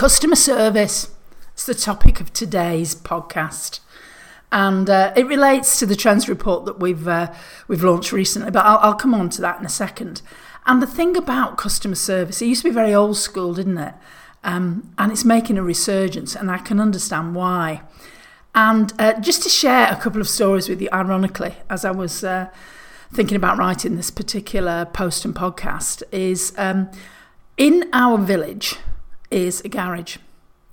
Customer service. It's the topic of today's podcast. And uh, it relates to the trends report that we've uh, we've launched recently, but I'll, I'll come on to that in a second. And the thing about customer service, it used to be very old school, didn't it? Um, and it's making a resurgence, and I can understand why. And uh, just to share a couple of stories with you, ironically, as I was uh, thinking about writing this particular post and podcast, is um, in our village, is a garage.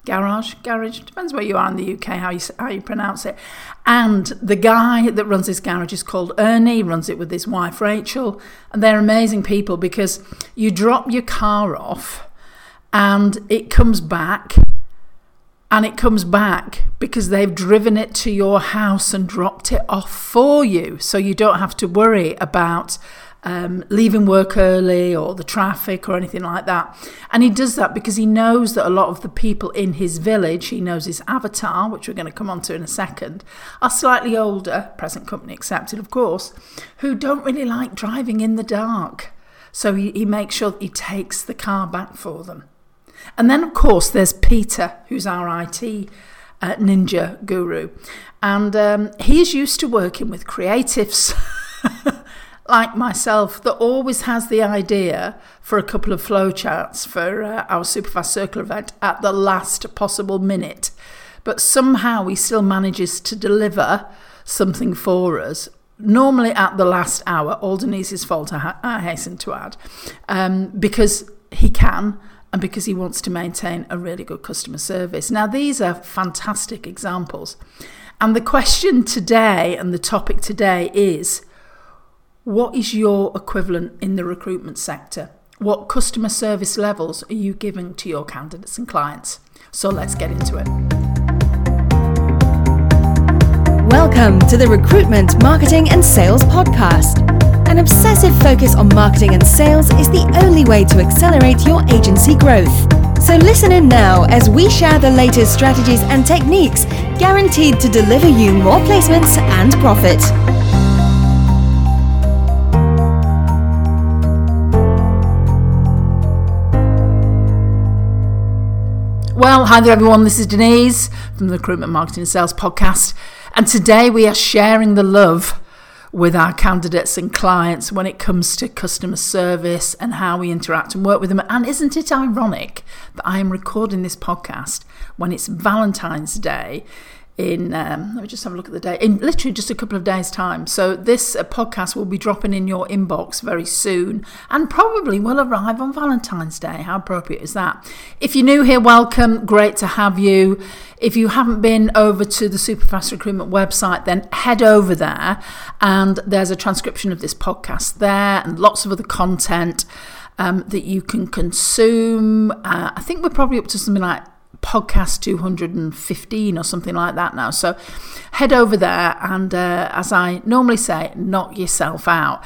Garage, garage, depends where you are in the UK, how you, how you pronounce it. And the guy that runs this garage is called Ernie, runs it with his wife Rachel. And they're amazing people because you drop your car off and it comes back and it comes back because they've driven it to your house and dropped it off for you. So you don't have to worry about um, leaving work early or the traffic or anything like that. And he does that because he knows that a lot of the people in his village, he knows his avatar, which we're going to come on to in a second, are slightly older, present company accepted, of course, who don't really like driving in the dark. So he, he makes sure that he takes the car back for them. And then, of course, there's Peter, who's our IT uh, ninja guru. And um, he is used to working with creatives. like myself that always has the idea for a couple of flowcharts for uh, our Superfast Circle event at the last possible minute. But somehow he still manages to deliver something for us. Normally at the last hour, all Denise's fault, I, ha- I hasten to add, um, because he can and because he wants to maintain a really good customer service. Now, these are fantastic examples. And the question today and the topic today is what is your equivalent in the recruitment sector? What customer service levels are you giving to your candidates and clients? So let's get into it. Welcome to the Recruitment, Marketing and Sales Podcast. An obsessive focus on marketing and sales is the only way to accelerate your agency growth. So listen in now as we share the latest strategies and techniques guaranteed to deliver you more placements and profit. Well, hi there, everyone. This is Denise from the Recruitment Marketing and Sales Podcast. And today we are sharing the love with our candidates and clients when it comes to customer service and how we interact and work with them. And isn't it ironic that I am recording this podcast when it's Valentine's Day? In um, let me just have a look at the date in literally just a couple of days time. So this uh, podcast will be dropping in your inbox very soon and probably will arrive on valentine's day. How appropriate is that? If you're new here welcome. Great to have you. If you haven't been over to the superfast recruitment website then head over there and there's a transcription of this podcast there and lots of other content um, that you can consume. Uh, i think we're probably up to something like podcast 215 or something like that now. So head over there and, uh, as I normally say, knock yourself out.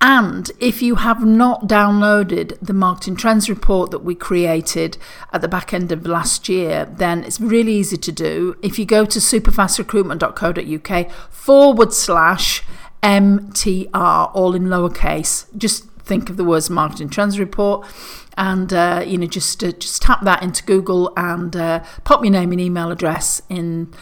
And if you have not downloaded the marketing trends report that we created at the back end of last year, then it's really easy to do. If you go to superfastrecruitment.co.uk forward slash MTR, all in lowercase, just think of the words marketing trends report and uh, you know just uh, just tap that into Google and uh, pop your name and email address in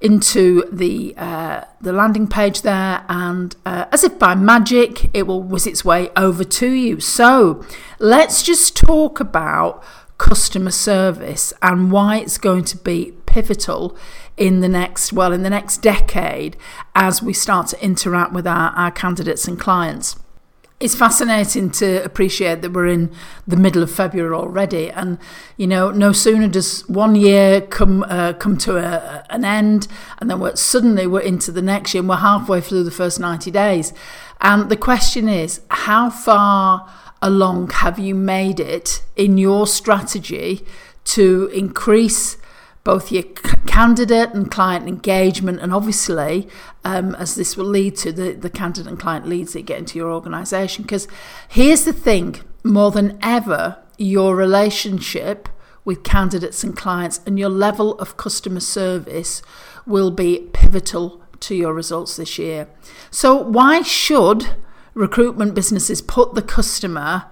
into the uh, the landing page there, and uh, as if by magic, it will whiz its way over to you. So let's just talk about customer service and why it's going to be pivotal in the next well in the next decade as we start to interact with our, our candidates and clients it's fascinating to appreciate that we're in the middle of February already, and you know, no sooner does one year come uh, come to a, an end, and then we're, suddenly we're into the next year, and we're halfway through the first ninety days. And the question is, how far along have you made it in your strategy to increase both your candidate and client engagement, and obviously, um, as this will lead to the, the candidate and client leads that get into your organization. Because here's the thing more than ever, your relationship with candidates and clients and your level of customer service will be pivotal to your results this year. So, why should recruitment businesses put the customer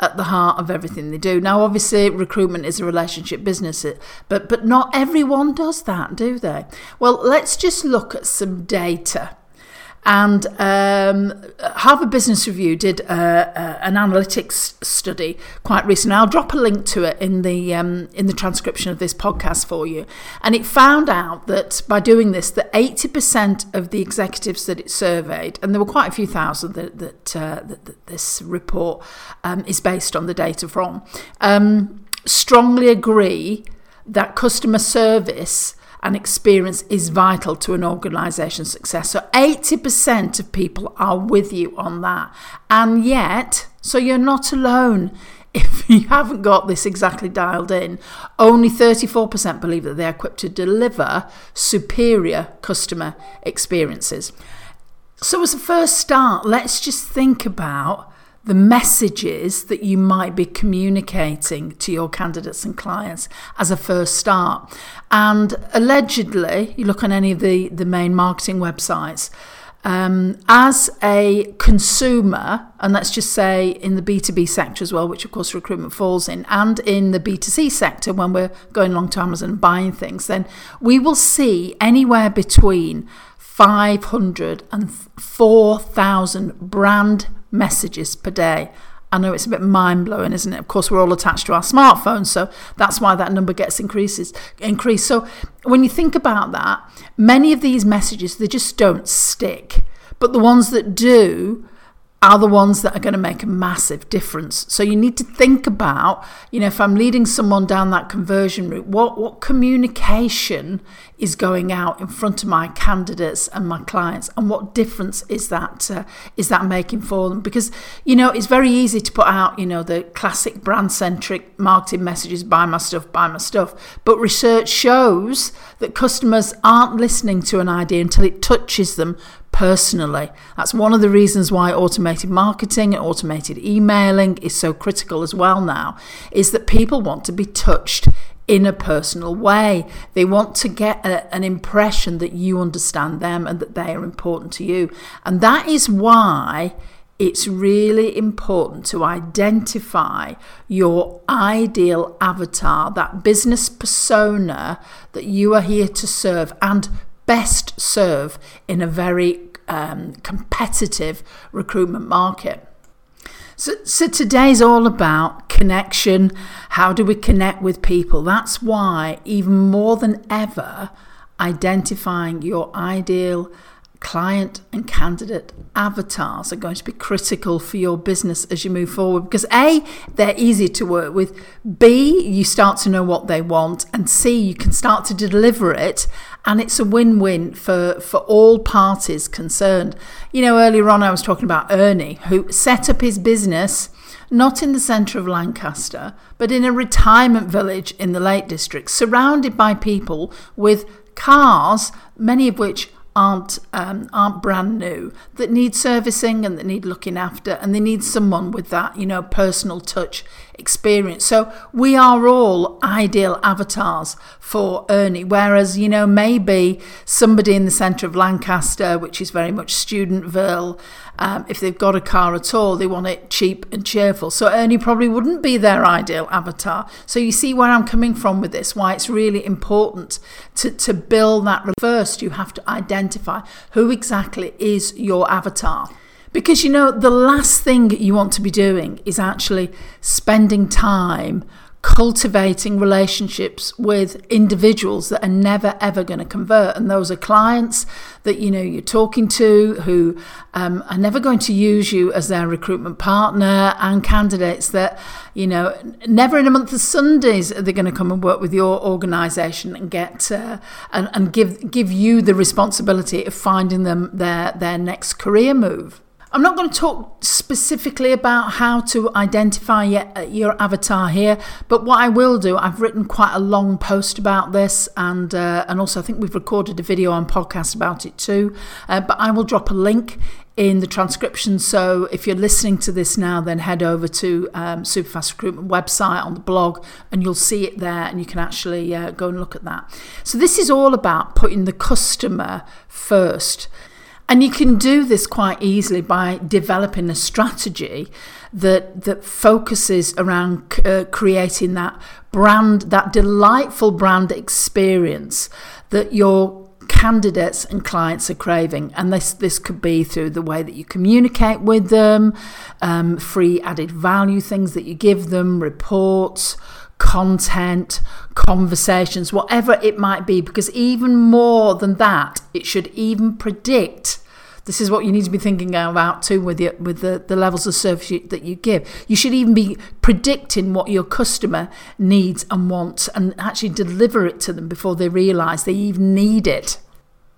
at the heart of everything they do. Now, obviously, recruitment is a relationship business, but but not everyone does that, do they? Well, let's just look at some data. And um, Harvard Business Review did uh, uh, an analytics study quite recently. I'll drop a link to it in the um, in the transcription of this podcast for you. And it found out that by doing this, that eighty percent of the executives that it surveyed, and there were quite a few thousand that that, uh, that, that this report um, is based on the data from, um, strongly agree that customer service and experience is vital to an organisation's success. So 80% of people are with you on that. And yet, so you're not alone if you haven't got this exactly dialed in, only 34% believe that they're equipped to deliver superior customer experiences. So, as a first start, let's just think about the messages that you might be communicating to your candidates and clients as a first start. And allegedly, you look on any of the, the main marketing websites, um, as a consumer, and let's just say in the B2B sector as well, which of course recruitment falls in, and in the B2C sector when we're going along to Amazon and buying things, then we will see anywhere between 500 and 4,000 brand messages per day. I know it's a bit mind blowing, isn't it? Of course, we're all attached to our smartphones, so that's why that number gets increases increased. So when you think about that, many of these messages they just don't stick, but the ones that do are the ones that are going to make a massive difference. So you need to think about, you know, if I'm leading someone down that conversion route, what what communication is going out in front of my candidates and my clients, and what difference is that uh, is that making for them? Because you know it's very easy to put out, you know, the classic brand centric marketing messages: buy my stuff, buy my stuff. But research shows that customers aren't listening to an idea until it touches them personally. That's one of the reasons why automated marketing and automated emailing is so critical as well now, is that people want to be touched in a personal way. They want to get a, an impression that you understand them and that they are important to you. And that is why it's really important to identify your ideal avatar, that business persona that you are here to serve and best serve in a very um, competitive recruitment market. So, so today's all about connection. How do we connect with people? That's why, even more than ever, identifying your ideal client and candidate avatars are going to be critical for your business as you move forward because A, they're easy to work with, B, you start to know what they want, and C, you can start to deliver it. And it's a win win for, for all parties concerned. You know, earlier on, I was talking about Ernie, who set up his business not in the centre of Lancaster, but in a retirement village in the Lake District, surrounded by people with cars, many of which aren't um, aren't brand new that need servicing and that need looking after and they need someone with that you know personal touch experience. So we are all ideal avatars for Ernie whereas you know maybe somebody in the centre of Lancaster which is very much studentville um, if they've got a car at all they want it cheap and cheerful. So Ernie probably wouldn't be their ideal avatar. So you see where I'm coming from with this why it's really important to, to build that first you have to identify identify who exactly is your avatar. Because you know, the last thing you want to be doing is actually spending time cultivating relationships with individuals that are never ever going to convert. And those are clients that you know you're talking to who um, are never going to use you as their recruitment partner and candidates that you know never in a month of sundays are they going to come and work with your organization and get uh, and, and give give you the responsibility of finding them their their next career move I'm not going to talk specifically about how to identify your avatar here, but what I will do, I've written quite a long post about this, and uh, and also I think we've recorded a video on podcast about it too. Uh, but I will drop a link in the transcription. So if you're listening to this now, then head over to um, Superfast Recruitment website on the blog, and you'll see it there, and you can actually uh, go and look at that. So this is all about putting the customer first. And you can do this quite easily by developing a strategy that that focuses around uh, creating that brand, that delightful brand experience that your candidates and clients are craving. And this this could be through the way that you communicate with them, um, free added value things that you give them, reports content, conversations, whatever it might be, because even more than that, it should even predict. This is what you need to be thinking about too with your, with the, the levels of service you, that you give. You should even be predicting what your customer needs and wants and actually deliver it to them before they realise they even need it.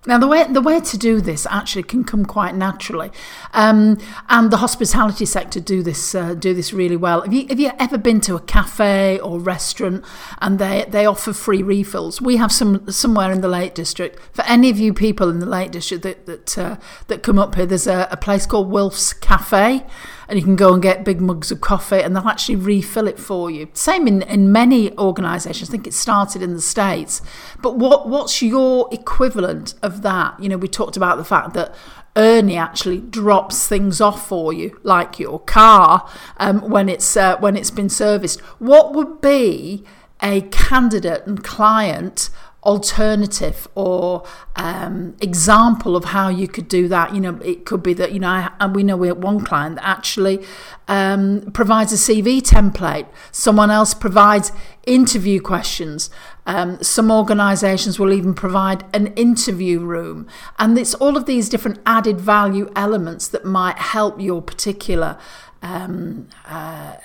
Now, the way the way to do this actually can come quite naturally, um, and the hospitality sector do this uh, do this really well. Have you have you ever been to a cafe or restaurant and they, they offer free refills? We have some somewhere in the Lake District. For any of you people in the Lake District that that uh, that come up here, there's a, a place called Wilf's Cafe and you can go and get big mugs of coffee and they'll actually refill it for you. Same in, in many organisations. I think it started in the States. But what what's your equivalent of that? You know, we talked about the fact that Ernie actually drops things off for you, like your car, um, when it's uh, when it's been serviced. What would be a candidate and client alternative or um, example of how you could do that. You know, it could be that, you know, I, and we know we have one client that actually um, provides a CV template, someone else provides interview questions. Um, some organisations will even provide an interview room. And it's all of these different added value elements that might help your particular um, uh,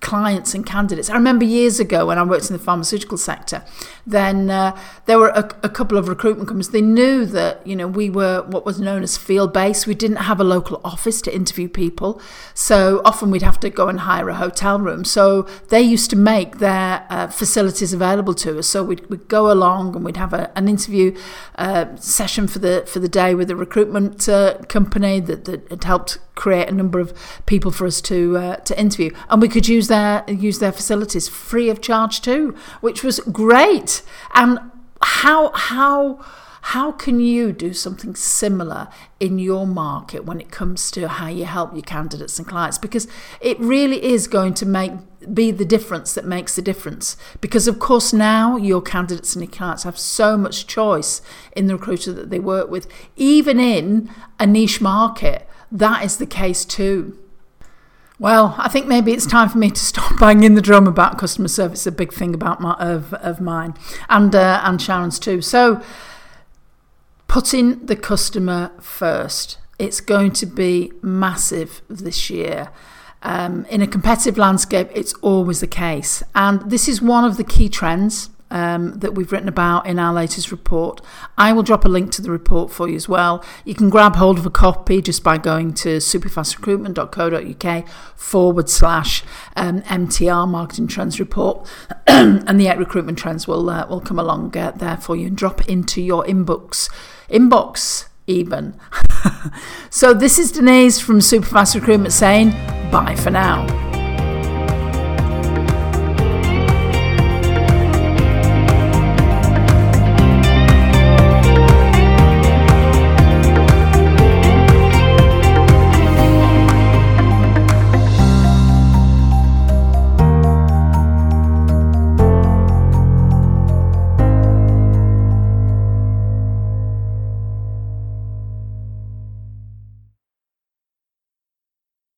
clients and candidates. I remember years ago when I worked in the pharmaceutical sector, then uh, there were a, a, couple of recruitment companies. They knew that you know we were what was known as field based. We didn't have a local office to interview people, so often we'd have to go and hire a hotel room. So they used to make their uh, facilities available to us. So we'd, we'd, go along and we'd have a, an interview uh, session for the for the day with a recruitment uh, company that, that had helped create a number of people for us to uh, to interview, and we could use their use their facilities free of charge too, which was great. And how how how can you do something similar in your market when it comes to how you help your candidates and clients? Because it really is going to make be the difference that makes the difference. Because of course now your candidates and your clients have so much choice in the recruiter that they work with, even in a niche market that is the case too. Well, I think maybe it's time for me to stop banging the drum about customer service. a big thing about my, of of mine and uh, and Sharon's too. So, putting the customer first. It's going to be massive this year. Um, in a competitive landscape, it's always the case, and this is one of the key trends um, that we've written about in our latest report. I will drop a link to the report for you as well. You can grab hold of a copy just by going to superfastrecruitment.co.uk forward slash um, MTR Marketing Trends Report, and the eight recruitment trends will uh, will come along uh, there for you and drop into your inbox inbox even. so this is Denise from Superfast Recruitment saying bye for now.